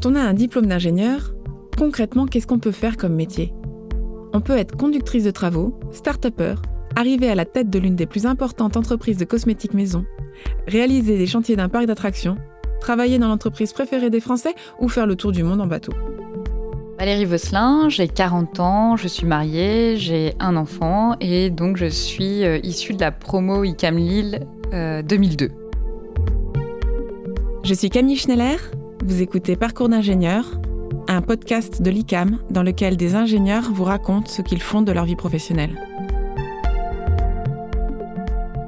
Quand on a un diplôme d'ingénieur, concrètement, qu'est-ce qu'on peut faire comme métier? On peut être conductrice de travaux, start-upper, arriver à la tête de l'une des plus importantes entreprises de cosmétiques maison, réaliser des chantiers d'un parc d'attractions, travailler dans l'entreprise préférée des Français ou faire le tour du monde en bateau. Valérie Vosselin, j'ai 40 ans, je suis mariée, j'ai un enfant et donc je suis euh, issue de la promo ICAM Lille 2002. Euh, je suis Camille Schneller, vous écoutez Parcours d'ingénieur, un podcast de l'ICAM dans lequel des ingénieurs vous racontent ce qu'ils font de leur vie professionnelle.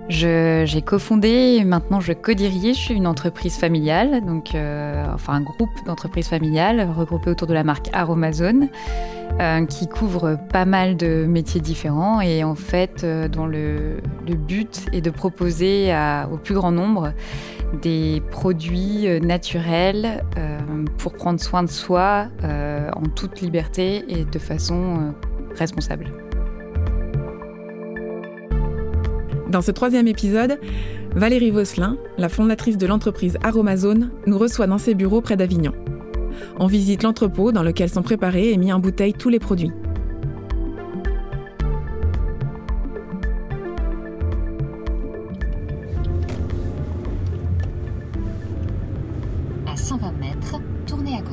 J'ai cofondé et maintenant je co-dirige une entreprise familiale, donc euh, enfin un groupe d'entreprises familiales regroupées autour de la marque Aromazone, euh, qui couvre pas mal de métiers différents et en fait euh, dont le, but est de proposer au plus grand nombre des produits naturels pour prendre soin de soi en toute liberté et de façon responsable. Dans ce troisième épisode, Valérie Vosselin, la fondatrice de l'entreprise Aromazone, nous reçoit dans ses bureaux près d'Avignon. On visite l'entrepôt dans lequel sont préparés et mis en bouteille tous les produits. Bonjour,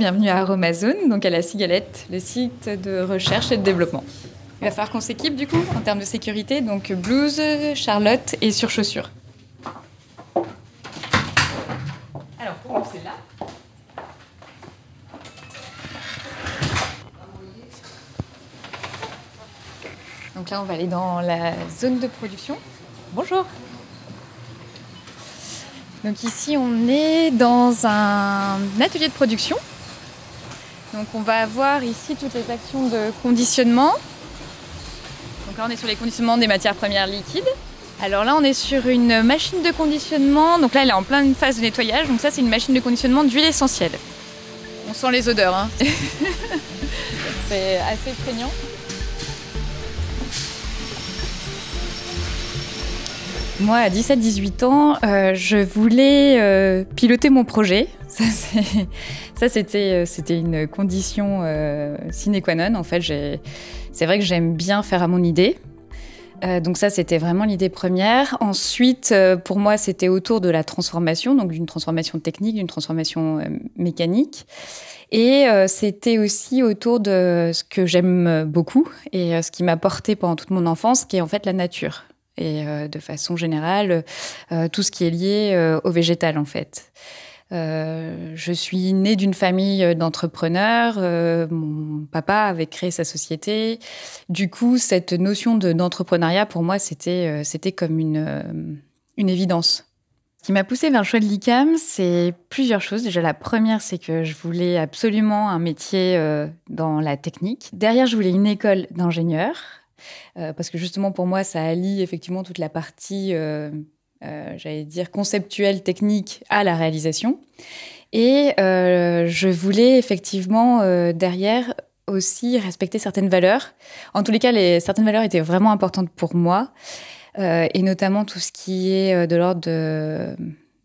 bienvenue à Aromazone, donc à la Cigalette, le site de recherche et de développement. Il va falloir qu'on s'équipe du coup en termes de sécurité, donc blouse, charlotte et surchaussures. Alors pour vous c'est là. Donc là on va aller dans la zone de production. Bonjour. Donc ici, on est dans un atelier de production. Donc on va avoir ici toutes les actions de conditionnement. Donc là, on est sur les conditionnements des matières premières liquides. Alors là, on est sur une machine de conditionnement. Donc là, elle est en pleine phase de nettoyage. Donc ça, c'est une machine de conditionnement d'huile essentielle. On sent les odeurs. Hein. c'est assez prégnant. Moi, à 17-18 ans, euh, je voulais euh, piloter mon projet. Ça, c'était, euh, c'était une condition sine qua non. En fait, c'est vrai que j'aime bien faire à mon idée. donc ça, c'était vraiment l'idée première. Ensuite, pour moi, c'était autour de la transformation, donc d'une transformation technique, d'une transformation mécanique. Et c'était aussi autour de ce que j'aime beaucoup et ce qui m'a porté pendant toute mon enfance, qui est en fait la nature et euh, de façon générale euh, tout ce qui est lié euh, au végétal en fait. Je suis née d'une famille d'entrepreneurs. mon papa avait créé sa société. Du coup, cette notion d'entrepreneuriat, pour moi, c'était comme une, une évidence. Ce qui m'a poussée vers le choix de l'ICAM, c'est plusieurs choses. Déjà, la première, c'est que je voulais absolument un métier dans la technique. Derrière, je voulais une école d'ingénieur. Euh, parce que justement pour moi, ça allie effectivement toute la partie, euh, euh, j'allais dire, conceptuelle, technique à la réalisation. Et je voulais effectivement derrière aussi respecter certaines valeurs. En tous les cas, les, certaines valeurs étaient vraiment importantes pour moi, et notamment tout ce qui est de l'ordre de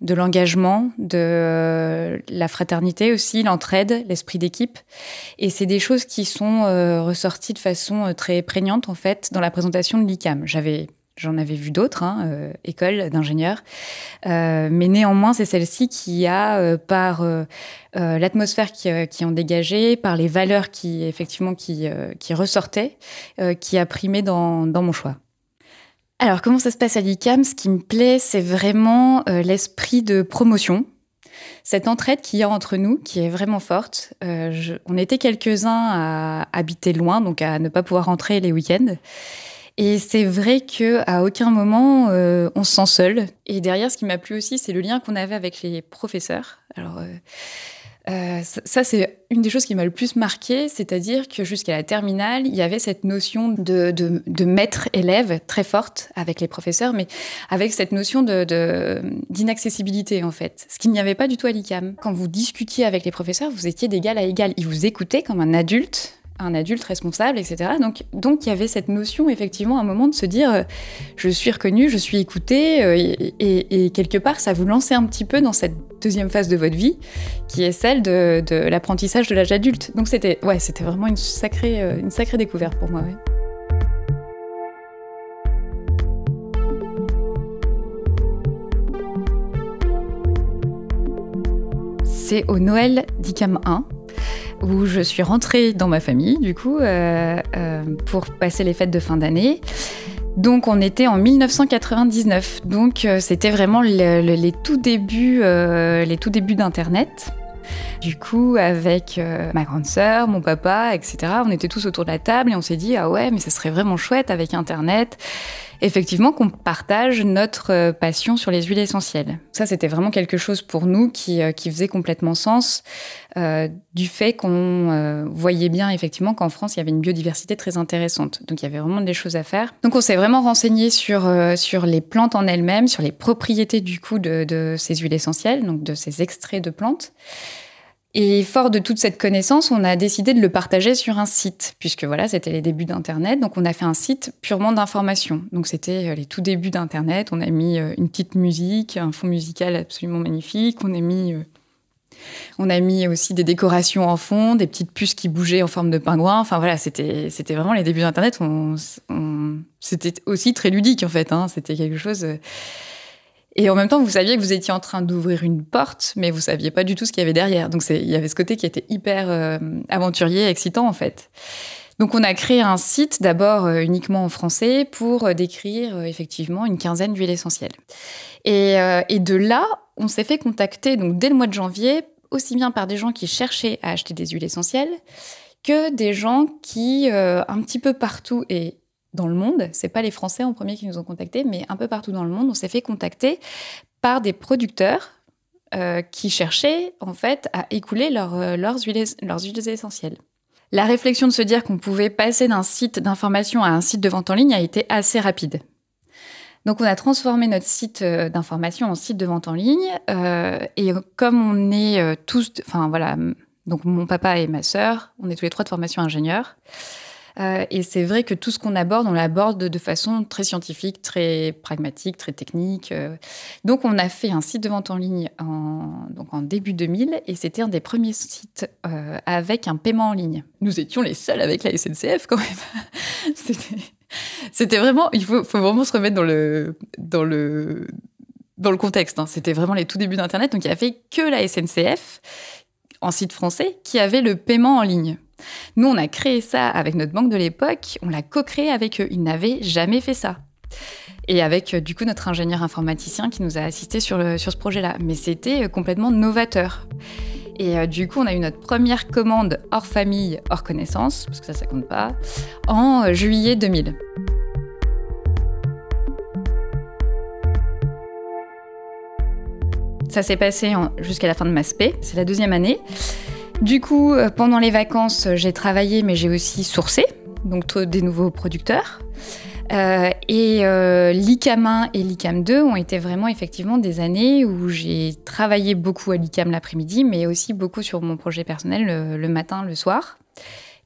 de l'engagement, de euh, la fraternité aussi, l'entraide, l'esprit d'équipe. Et c'est des choses qui sont euh, ressorties de façon euh, très prégnante en fait dans la présentation de l'ICAM. J'avais J'en avais vu d'autres, hein, écoles d'ingénieurs, mais néanmoins c'est celle-ci qui a, par l'atmosphère qui, qui, en dégagé, par les valeurs qui effectivement qui, ressortaient, qui a primé dans, mon choix. Alors, comment ça se passe à l'ICAM? Ce qui me plaît, c'est vraiment euh, l'esprit de promotion. Cette entraide qu'il y a entre nous, qui est vraiment forte. Euh, on était quelques-uns à habiter loin, donc à ne pas pouvoir rentrer les week-ends. Et c'est vrai que à aucun moment euh, on se sent seul. Et derrière, ce qui m'a plu aussi, c'est le lien qu'on avait avec les professeurs. Alors, Euh, ça, c'est une des choses qui m'a le plus marqué, c'est-à-dire que jusqu'à la terminale, il y avait cette notion de, de, maître-élève très forte avec les professeurs, mais avec cette notion d'inaccessibilité, en fait. Ce qu'il n'y avait pas du tout à l'ICAM. Quand vous discutiez avec les professeurs, vous étiez d'égal à égal. Ils vous écoutaient comme un adulte un adulte responsable, etc. Donc, il y avait cette notion, effectivement, à un moment de se dire, euh, je suis reconnu, je suis écouté, euh, et, quelque part, ça vous lançait un petit peu dans cette deuxième phase de votre vie, qui est celle de, l'apprentissage de l'âge adulte. Donc c'était, ouais, c'était vraiment une sacrée, euh, une sacrée découverte pour moi. C'est au Noël d'ICAM 1 où je suis rentrée dans ma famille, du coup, euh, euh, pour passer les fêtes de fin d'année. Donc on était en 1999, donc euh, c'était vraiment les tout débuts, les tout débuts d'Internet. Du coup, avec ma grande sœur, mon papa, etc., on était tous autour de la table et on s'est dit ah ouais, mais ça serait vraiment chouette avec Internet effectivement qu'on partage notre euh, passion sur les huiles essentielles. Ça, c'était vraiment quelque chose pour nous qui, euh, qui faisait complètement sens euh, du fait qu'on voyait bien effectivement qu'en France, il y avait une biodiversité très intéressante. Donc, il y avait vraiment des choses à faire. Donc, on s'est vraiment renseigné sur, sur les plantes en elles-mêmes, sur les propriétés du coup de, de ces huiles essentielles, donc de ces extraits de plantes. Et fort de toute cette connaissance, on a décidé de le partager sur un site, puisque voilà, c'était les débuts d'Internet. Donc on a fait un site purement d'information. Donc c'était euh, les tout débuts d'Internet. On a mis euh, une petite musique, un fond musical absolument magnifique. On a mis, euh, on a mis aussi des décorations en fond, des petites puces qui bougeaient en forme de pingouin. Enfin voilà, c'était vraiment les débuts d'Internet. c'était aussi très ludique en fait. Hein. C'était quelque chose. Et en même temps, vous saviez que vous étiez en train d'ouvrir une porte, mais vous saviez pas du tout ce qu'il y avait derrière. Donc il y avait ce côté qui était hyper euh, aventurier, excitant en fait. Donc on a créé un site d'abord euh, uniquement en français pour euh, décrire effectivement une quinzaine d'huiles essentielles. Et, de là, on s'est fait contacter donc dès le mois de janvier, aussi bien par des gens qui cherchaient à acheter des huiles essentielles que des gens qui, un petit peu partout, et dans le monde. C'est pas les Français en premier qui nous ont contactés, mais un peu partout dans le monde, on s'est fait contacter par des producteurs euh, qui cherchaient en fait à écouler euh, leurs, huiles, essentielles. La réflexion de se dire qu'on pouvait passer d'un site d'information à un site de vente en ligne a été assez rapide. Donc on a transformé notre site euh, d'information en site de vente en ligne et comme on est tous, enfin voilà, donc mon papa et ma sœur, on est tous les trois de formation ingénieur. Euh, et c'est vrai que tout ce qu'on aborde, on l'aborde de façon très scientifique, très pragmatique, très technique. Euh. Donc, on a fait un site de vente en ligne en, donc en début 2000 et c'était un des premiers sites euh, avec un paiement en ligne. Nous étions les seuls avec la SNCF quand même. c'était vraiment, il faut, vraiment se remettre dans le, dans le, dans le contexte. Hein. C'était vraiment les tout débuts d'Internet. Donc, il n'y avait que la SNCF en site français qui avait le paiement en ligne. Nous, on a créé ça avec notre banque de l'époque, on l'a co-créé avec eux. Ils n'avaient jamais fait ça. Et avec euh, du coup notre ingénieur informaticien qui nous a assisté sur, sur ce projet-là. Mais c'était euh, complètement novateur. Et euh, du coup, on a eu notre première commande hors famille, hors connaissance, parce que ça, ça compte pas, en juillet 2000. Ça s'est passé jusqu'à la fin de ma spé, c'est la deuxième année. Du coup, euh, pendant les vacances, j'ai travaillé, mais j'ai aussi sourcé, donc des nouveaux producteurs. Euh, et euh, l'ICAM 1 et l'ICAM 2 ont été vraiment effectivement des années où j'ai travaillé beaucoup à l'ICAM l'après-midi, mais aussi beaucoup sur mon projet personnel le matin, le soir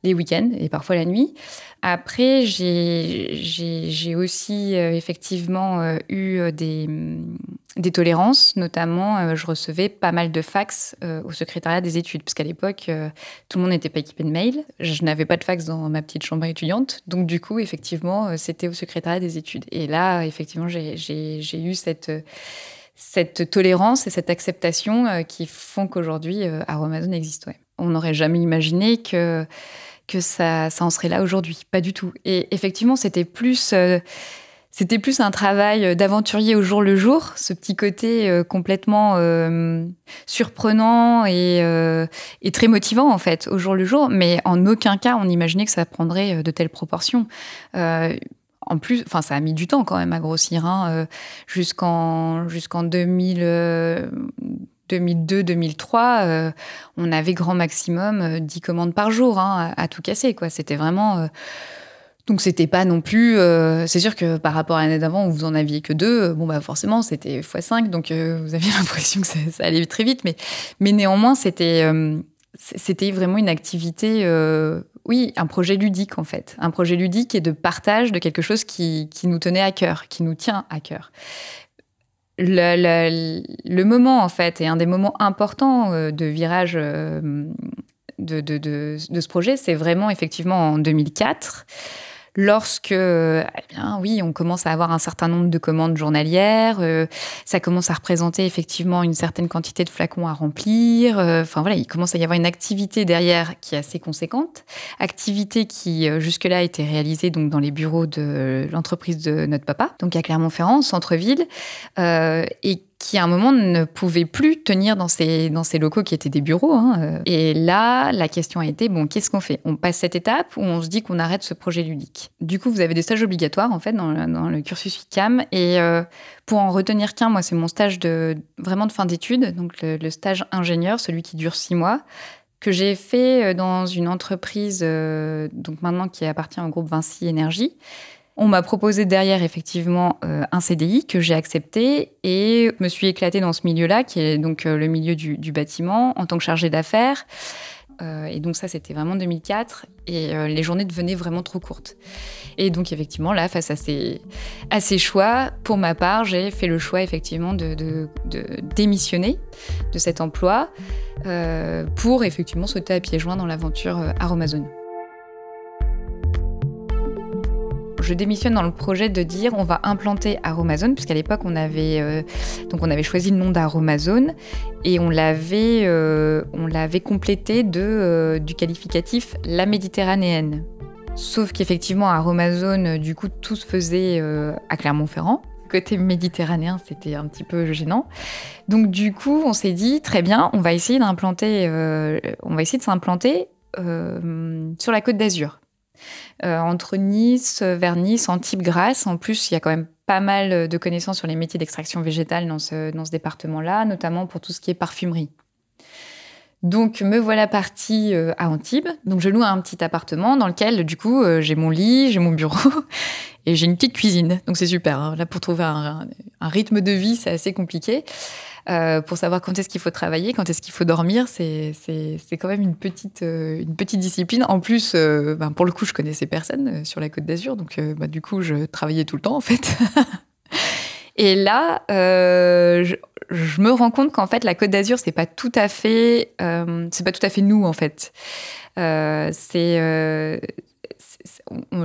les week-ends et parfois la nuit. Après, j'ai aussi euh, effectivement euh, eu euh, des, mm, des, tolérances, notamment je recevais pas mal de fax au secrétariat des études, parce qu'à l'époque, tout le monde n'était pas équipé de mail. Je n'avais pas de fax dans ma petite chambre étudiante, donc du coup, effectivement, c'était au secrétariat des études. Et là, effectivement, j'ai eu cette tolérance et cette acceptation qui font qu'aujourd'hui, Aromazone existe. On n'aurait jamais imaginé que que ça, en serait là aujourd'hui. Pas du tout. Et effectivement, c'était plus, euh, c'était plus un travail d'aventurier au jour le jour, ce petit côté euh, complètement euh, surprenant et, et, très motivant en fait au jour le jour. Mais en aucun cas, on imaginait que ça prendrait de telles proportions. en plus, enfin, ça a mis du temps quand même à grossir, hein, jusqu'en jusqu'en 2000. 2002-2003, on avait grand maximum 10 commandes par jour hein, à, tout casser. quoi. C'était vraiment donc c'était pas non plus. Euh, c'est sûr que par rapport à l'année d'avant où vous en aviez que deux, bon bah forcément c'était x5, donc euh, vous aviez l'impression que ça, allait très vite, mais mais néanmoins c'était euh, c'était vraiment une activité, oui, un projet ludique en fait, un projet ludique et de partage de quelque chose qui, qui nous tenait à cœur, qui nous tient à cœur. Le, moment en fait, et un des moments importants de virage de, de, de, de, ce projet, c'est vraiment effectivement en 2004 lorsque, eh bien, oui, on commence à avoir un certain nombre de commandes journalières, euh, ça commence à représenter effectivement une certaine quantité de flacons à remplir. Euh, enfin voilà, il commence à y avoir une activité derrière qui est assez conséquente, activité qui euh, jusque-là était réalisée donc dans les bureaux de l'entreprise de notre papa, donc à Clermont-Ferrand, centre-ville, et qui à un moment ne pouvait plus tenir dans ces, dans ces locaux qui étaient des bureaux. Hein. Et là, la question a été, bon, qu'est-ce qu'on fait? On passe cette étape ou on se dit qu'on arrête ce projet ludique? Du coup, vous avez des stages obligatoires, en fait, dans le, dans le cursus FICAM. Et euh, pour en retenir qu'un, moi, c'est mon stage de, vraiment de fin d'études, donc le, stage ingénieur, celui qui dure six mois que j'ai fait euh, dans une entreprise, euh, donc maintenant qui appartient au groupe Vinci Énergie, on m'a proposé derrière effectivement euh, un CDI que j'ai accepté et me suis éclatée dans ce milieu-là, qui est donc euh, le milieu du, bâtiment, en tant que chargée d'affaires. Euh, et donc ça, c'était vraiment 2004. Et les journées devenaient vraiment trop courtes. Et donc effectivement, là, face à ces, à ces choix, pour ma part, j'ai fait le choix effectivement de, de démissionner de cet emploi pour effectivement sauter à pieds joints dans l'aventure Aromazone. Je démissionne dans le projet de dire on va implanter Aromazone, puisqu'à l'époque on avait euh, donc on avait choisi le nom d'Aromazone et on l'avait euh, on l'avait complété de euh, du qualificatif la méditerranéenne. Sauf qu'effectivement Aromazone, du coup tout se faisait à Clermont-Ferrand. Côté méditerranéen, c'était un petit peu gênant. Donc du coup, on s'est dit très bien, on va essayer d'implanter, on va essayer de s'implanter sur la côte d'Azur. Euh, entre Nice, vers Nice, Antibes, Grasse. En plus, il y a quand même pas mal de connaissances sur les métiers d'extraction végétale dans ce, dans ce département-là, notamment pour tout ce qui est parfumerie. Donc me voilà partie euh, à Antibes. Donc je loue un petit appartement dans lequel du coup euh, j'ai mon lit, j'ai mon bureau et j'ai une petite cuisine. Donc c'est super. Hein. Là pour trouver un, rythme de vie c'est assez compliqué. Euh, pour savoir quand est-ce qu'il faut travailler, quand est-ce qu'il faut dormir, c'est quand même une petite, une petite discipline. En plus, ben, pour le coup, je connaissais personne sur la Côte d'Azur, donc bah, du coup, je travaillais tout le temps en fait. Et là, je, me rends compte qu'en fait, la Côte d'Azur, c'est pas tout à fait, euh, c'est pas tout à fait nous en fait. Euh, c'est euh,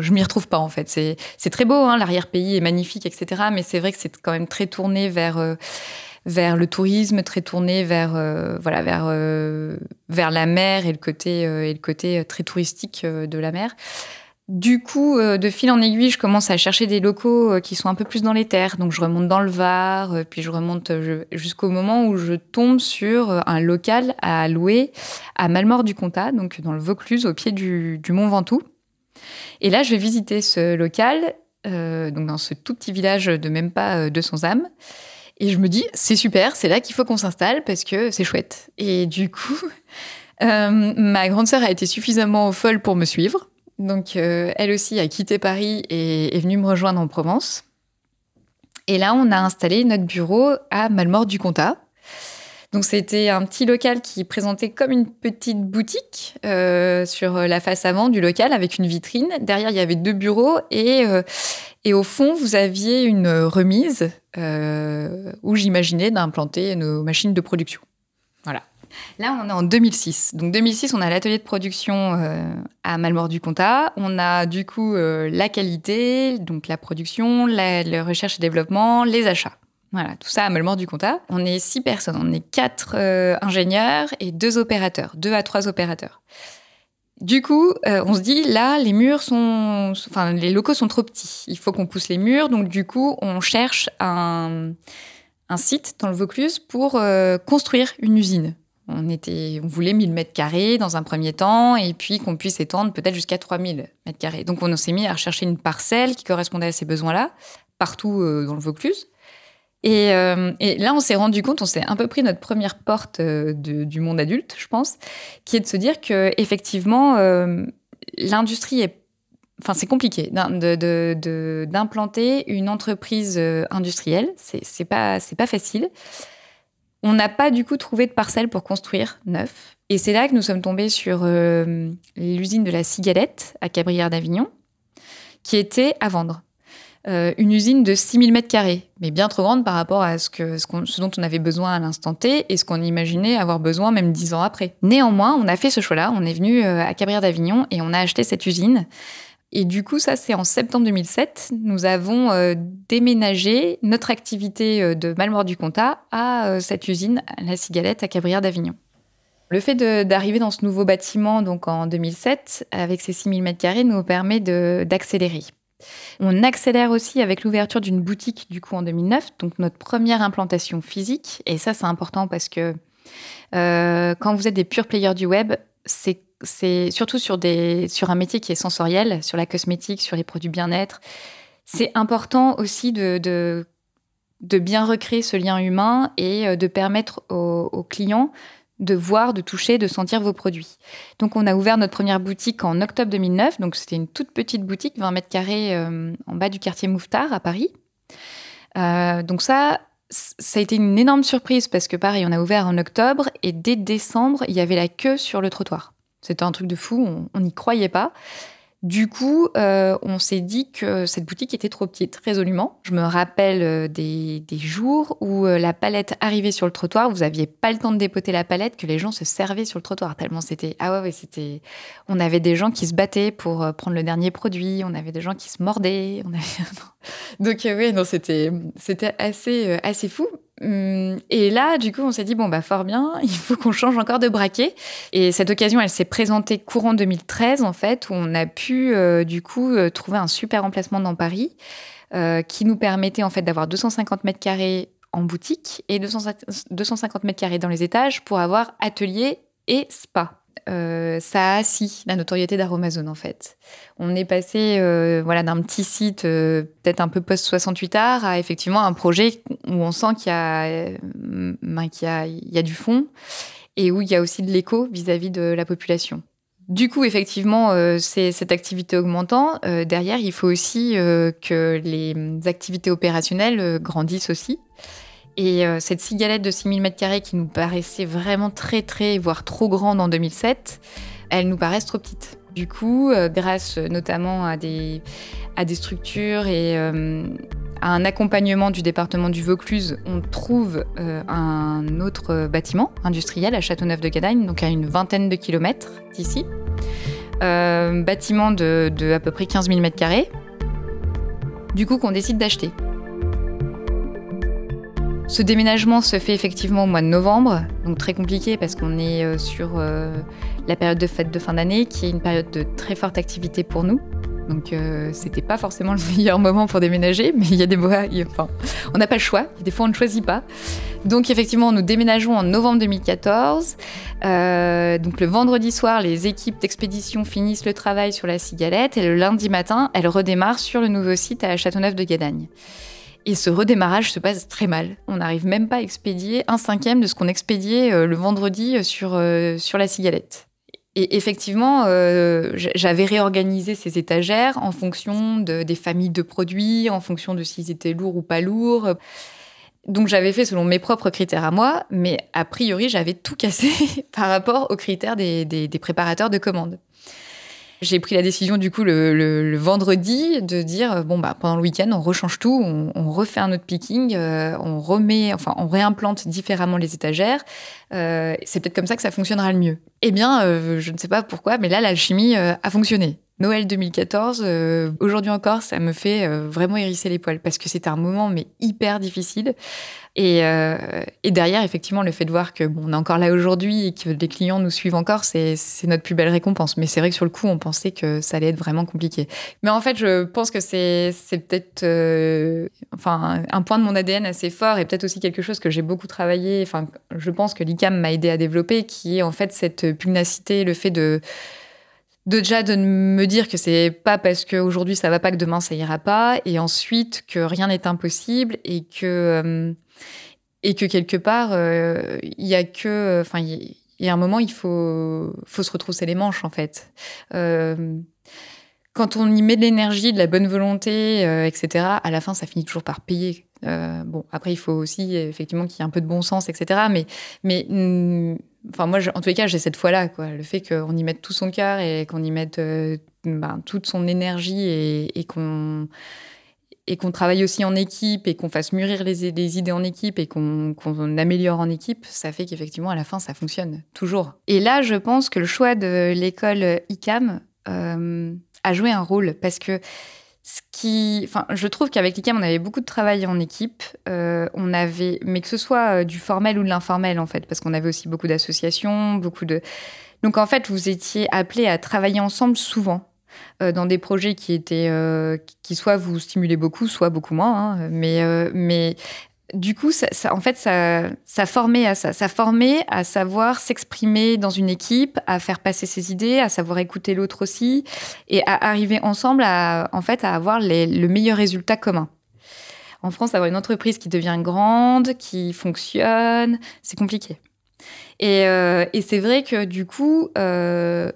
je m'y retrouve pas en fait. C'est très beau, hein, l'arrière-pays est magnifique, etc. Mais c'est vrai que c'est quand même très tourné vers vers le tourisme, très tourné vers voilà vers vers la mer et le côté et le côté très touristique de la mer. Du coup, euh, de fil en aiguille, je commence à chercher des locaux euh, qui sont un peu plus dans les terres. Donc, je remonte dans le Var, euh, puis je remonte jusqu'au moment où je tombe sur un local à louer à Malmort-du-Comtat, donc dans le Vaucluse, au pied du, Mont Ventoux. Et là, je vais visiter ce local, donc dans ce tout petit village de même pas 200 âmes. Et je me dis, c'est super, c'est là qu'il faut qu'on s'installe parce que c'est chouette. Et du coup, ma grande sœur a été suffisamment folle pour me suivre. Donc, euh, elle aussi a quitté Paris et est venue me rejoindre en Provence. Et là, on a installé notre bureau à Malmort-du-Comtat. Donc, c'était un petit local qui présentait comme une petite boutique euh, sur la face avant du local avec une vitrine. Derrière, il y avait deux bureaux et, euh, et au fond, vous aviez une remise où j'imaginais d'implanter nos machines de production. Voilà. Là, on est en 2006. Donc 2006, on a l'atelier de production euh, à Malmort-du-Comtat. On a du coup euh, la qualité, donc la production, la, recherche et développement, les achats. Voilà, tout ça à Malmort-du-Comtat. On est six personnes. On est quatre euh, ingénieurs et deux opérateurs, deux à trois opérateurs. Du coup, on se dit là, les murs sont, enfin, les locaux sont trop petits. Il faut qu'on pousse les murs. Donc du coup, on cherche un, site dans le Vaucluse pour construire une usine. On, était, on voulait 1000 mètres carrés dans un premier temps, et puis qu'on puisse étendre peut-être jusqu'à 3000 mètres carrés. Donc on s'est mis à rechercher une parcelle qui correspondait à ces besoins-là, partout euh, dans le Vaucluse. Et, là, on s'est rendu compte, on s'est un peu pris notre première porte du monde adulte, je pense, qui est de se dire que effectivement, l'industrie est Enfin, c'est compliqué d'implanter une entreprise industrielle. C'est pas, pas facile. On n'a pas du coup trouvé de parcelle pour construire neuf. Et c'est là que nous sommes tombés sur euh, l'usine de la Cigalette à Cabrières d'Avignon, qui était à vendre. Euh, une usine de 6000 mètres carrés, mais bien trop grande par rapport à ce, dont on avait besoin à l'instant T et ce qu'on imaginait avoir besoin même dix ans après. Néanmoins, on a fait ce choix-là, on est venu euh, à Cabrières d'Avignon et on a acheté cette usine et du coup, ça, c'est en septembre 2007. Nous avons euh, déménagé notre activité de Malmort du Comtat à cette usine, la Cigalette, à Cabrières d'Avignon. Le fait d'arriver dans ce nouveau bâtiment, donc en 2007, avec ses 6000 m2, nous permet d'accélérer. On accélère aussi avec l'ouverture d'une boutique, du coup, en 2009, donc notre première implantation physique. Et ça, c'est important parce que quand vous êtes des purs players du web, c'est surtout sur, un métier qui est sensoriel, sur la cosmétique, sur les produits bien-être. C'est important aussi de, de, bien recréer ce lien humain et euh, de permettre aux, clients de voir, de toucher, de sentir vos produits. Donc, on a ouvert notre première boutique en octobre 2009. Donc, c'était une toute petite boutique, 20 mètres carrés, euh, en bas du quartier Mouffetard à Paris. Euh, donc, ça, ça a été une énorme surprise parce que, pareil, on a ouvert en octobre et dès décembre, il y avait la queue sur le trottoir. C'était un truc de fou, on n'y croyait pas. Du coup, euh, on s'est dit que cette boutique était trop petite, résolument. Je me rappelle euh, des, jours où euh, la palette arrivait sur le trottoir, vous n'aviez pas le temps de dépoter la palette, que les gens se servaient sur le trottoir, tellement c'était... Ah ouais, c'était... On avait des gens qui se battaient pour prendre le dernier produit, on avait des gens qui se mordaient. On Donc oui, non, c'était, c'était assez, assez fou. Hum, et là, du coup, on s'est dit, bon, bah, fort bien, il faut qu'on change encore de braquet. Et cette occasion, elle s'est présentée courant 2013, en fait, où on a pu, euh, du coup, euh, trouver un super emplacement dans Paris, euh, qui nous permettait, en fait, d'avoir 250 mètres carrés en boutique et 250 mètres carrés dans les étages pour avoir atelier et spa. Euh, ça a assis la notoriété d'Aromazone en fait. On est passé euh, voilà d'un petit site euh, peut-être un peu post 68 art à effectivement un projet où on sent qu'il y a ben, y a, du fond et où il y a aussi de l'écho vis-à-vis de la population. Du coup, effectivement, cette activité augmentant. derrière, il faut aussi que les activités opérationnelles grandissent aussi. Et euh, cette cigalette de 6000 m2 qui nous paraissait vraiment très, très, voire trop grande en 2007, elle nous paraît trop petite. Du coup, euh, grâce notamment à des, à des structures et euh, à un accompagnement du département du Vaucluse, on trouve un autre bâtiment industriel à Châteauneuf-de-Gadagne, donc à une vingtaine de kilomètres d'ici. bâtiment de, de à peu près 15 000 m2. Du coup, qu'on décide d'acheter. Ce déménagement se fait effectivement au mois de novembre, donc très compliqué parce qu'on est euh, sur euh, la période de fête de fin d'année, qui est une période de très forte activité pour nous. Donc euh, c'était pas forcément le meilleur moment pour déménager, mais il y a des mois, enfin, on n'a pas le choix. Des fois, on ne choisit pas. Donc effectivement, nous déménageons en novembre 2014. donc le vendredi soir, les équipes d'expédition finissent le travail sur la cigalette et le lundi matin, elles redémarrent sur le nouveau site à Châteauneuf de Gadagne. Et ce redémarrage se passe très mal. On n'arrive même pas à expédier un cinquième de ce qu'on expédiait euh, le vendredi euh, sur, euh, sur la cigalette. Et effectivement, j'avais réorganisé ces étagères en fonction de, des familles de produits, en fonction de s'ils étaient lourds ou pas lourds. Donc j'avais fait selon mes propres critères à moi, mais a priori j'avais tout cassé par rapport aux critères des, des préparateurs de commandes. J'ai pris la décision du coup le, vendredi de dire bon bah pendant le week-end on rechange tout, on, refait un autre picking, euh, on remet, enfin on réimplante différemment les étagères. Euh, c'est peut-être comme ça que ça fonctionnera le mieux. Eh bien, euh, je ne sais pas pourquoi, mais là l'alchimie a fonctionné. Noël 2014, euh, aujourd'hui encore, ça me fait euh, vraiment hérisser les poils parce que c'était un moment mais hyper difficile. Et, euh, et, derrière, effectivement, le fait de voir que bon, on est encore là aujourd'hui et que les clients nous suivent encore, c'est notre plus belle récompense. Mais c'est vrai que sur le coup, on pensait que ça allait être vraiment compliqué. Mais en fait, je pense que c'est peut-être enfin un point de mon ADN assez fort et peut-être aussi quelque chose que j'ai beaucoup travaillé. Enfin, je pense que l'ICAM m'a aidé à développer, qui est en fait cette pugnacité, le fait de déjà de me dire que c'est pas parce qu'aujourd'hui ça va pas que demain ça ira pas, et ensuite que rien n'est impossible et que euh, et que quelque part il y a que, enfin il y, a un moment il faut faut se retrousser les manches en fait. quand on y met de l'énergie, de la bonne volonté, etc., à la fin ça finit toujours par payer. bon, après, il faut aussi effectivement qu'il y ait un peu de bon sens, etc. Mais, mais mm, Enfin, moi, en tous les cas, j'ai cette foi-là. Le fait qu'on y mette tout son cœur et qu'on y mette euh, ben, toute son énergie et, qu'on et qu'on travaille aussi en équipe et qu'on fasse mûrir les, idées en équipe et qu'on améliore en équipe, ça fait qu'effectivement, à la fin, ça fonctionne toujours. Et là, je pense que le choix de l'école ICAM euh, a joué un rôle parce que ce qui, enfin, je trouve qu'avec l'ICAM, on avait beaucoup de travail en équipe. Euh, on avait, mais que ce soit euh, du formel ou de l'informel, en fait, parce qu'on avait aussi beaucoup d'associations, beaucoup de. Donc, en fait, vous étiez appelés à travailler ensemble souvent. Euh, dans des projets qui étaient qui soit vous stimulaient beaucoup soit beaucoup moins hein. mais mais du coup, ça, en fait, ça, formait à savoir s'exprimer dans une équipe, à faire passer ses idées, à savoir écouter l'autre aussi, et à arriver ensemble à, en fait, à avoir le meilleur résultat commun. En France, avoir une entreprise qui devient grande, qui fonctionne, c'est compliqué. Et, euh, c'est vrai que du coup, euh,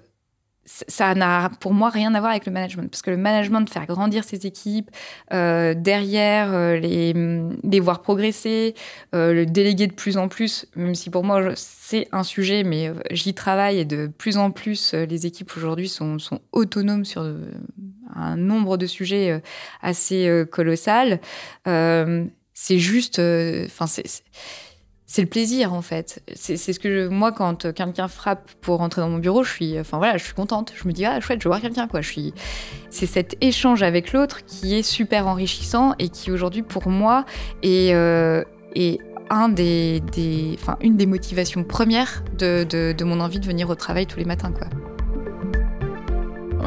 ça n'a pour moi rien à voir avec le management. Parce que le management, de faire grandir ses équipes, euh, derrière euh, les, les, voir progresser, euh, le déléguer de plus en plus, même si pour moi c'est un sujet, mais j'y travaille et de plus en plus les équipes aujourd'hui sont, sont, autonomes sur un nombre de sujets assez colossal. c'est juste. Enfin, c'est le plaisir en fait. C'est ce que moi quand quelqu'un frappe pour rentrer dans mon bureau, je suis, enfin voilà, je suis contente. Je me dis ah chouette, je vois quelqu'un quoi. Je suis, c'est cet échange avec l'autre qui est super enrichissant et qui aujourd'hui pour moi est, euh, un des, enfin une des motivations premières de, de, de mon envie de venir au travail tous les matins quoi.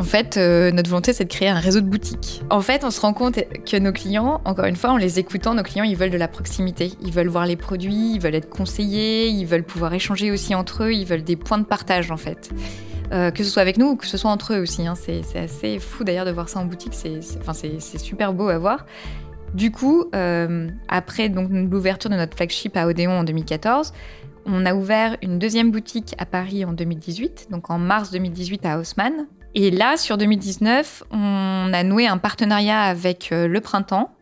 En fait, euh, notre volonté, c'est de créer un réseau de boutiques. En fait, on se rend compte que nos clients, encore une fois, en les écoutant, nos clients, ils veulent de la proximité. Ils veulent voir les produits, ils veulent être conseillés, ils veulent pouvoir échanger aussi entre eux, ils veulent des points de partage, en fait. Euh, que ce soit avec nous ou que ce soit entre eux aussi. Hein. C'est assez fou d'ailleurs de voir ça en boutique. C'est super beau à voir. Du coup, euh, après l'ouverture de notre flagship à Odéon en 2014, on a ouvert une deuxième boutique à Paris en 2018, donc en mars 2018 à Haussmann, et là, sur 2019, on a noué un partenariat avec euh, le printemps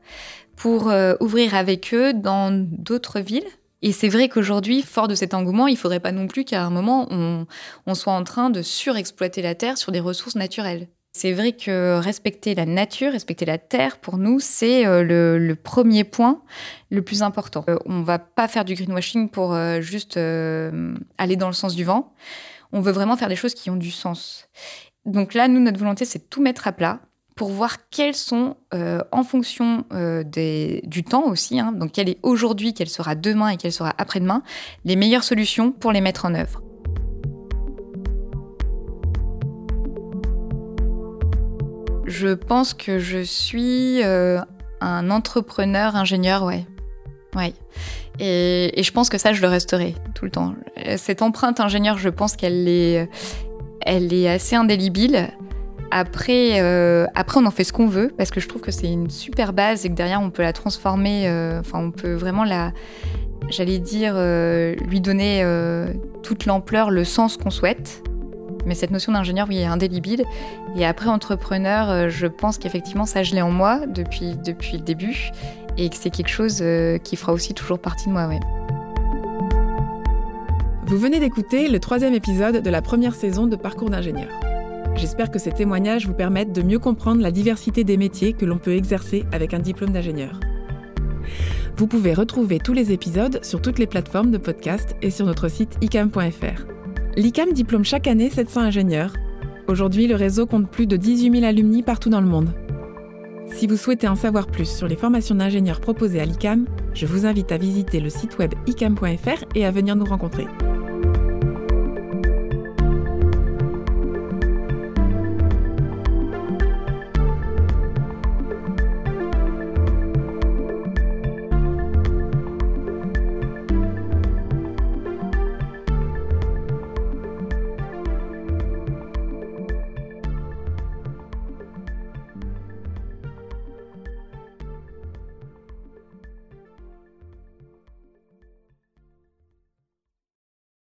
pour euh, ouvrir avec eux dans d'autres villes. Et c'est vrai qu'aujourd'hui, fort de cet engouement, il ne faudrait pas non plus qu'à un moment, on, soit en train de surexploiter la Terre sur des ressources naturelles. C'est vrai que respecter la nature, respecter la terre, pour nous, c'est euh, le, premier point le plus important. on ne va pas faire du greenwashing pour juste aller dans le sens du vent. On veut vraiment faire des choses qui ont du sens. Donc là, nous, notre volonté, c'est de tout mettre à plat pour voir quelles sont, euh, en fonction euh, du temps aussi, hein, donc quelle est aujourd'hui, quelle sera demain et quelle sera après-demain, les meilleures solutions pour les mettre en œuvre. Je pense que je suis euh, un entrepreneur, ingénieur, ouais. Ouais. Et, et, je pense que ça, je le resterai tout le temps. Cette empreinte ingénieur, je pense qu'elle est, elle est assez indélébile. Après, euh, après, on en fait ce qu'on veut parce que je trouve que c'est une super base et que derrière, on peut la transformer. Euh, enfin, on peut vraiment la, j'allais dire, euh, lui donner toute l'ampleur, le sens qu'on souhaite. Mais cette notion d'ingénieur, oui, est indélébile. Et après, entrepreneur, je pense qu'effectivement, ça, je l'ai en moi depuis, depuis le début et que c'est quelque chose qui fera aussi toujours partie de moi, ouais. Vous venez d'écouter le troisième épisode de la première saison de Parcours d'ingénieur. J'espère que ces témoignages vous permettent de mieux comprendre la diversité des métiers que l'on peut exercer avec un diplôme d'ingénieur. Vous pouvez retrouver tous les épisodes sur toutes les plateformes de podcast et sur notre site icam.fr. L'ICAM diplôme chaque année 700 ingénieurs. Aujourd'hui, le réseau compte plus de 18 000 alumni partout dans le monde. Si vous souhaitez en savoir plus sur les formations d'ingénieurs proposées à l'ICAM, je vous invite à visiter le site web icam.fr et à venir nous rencontrer.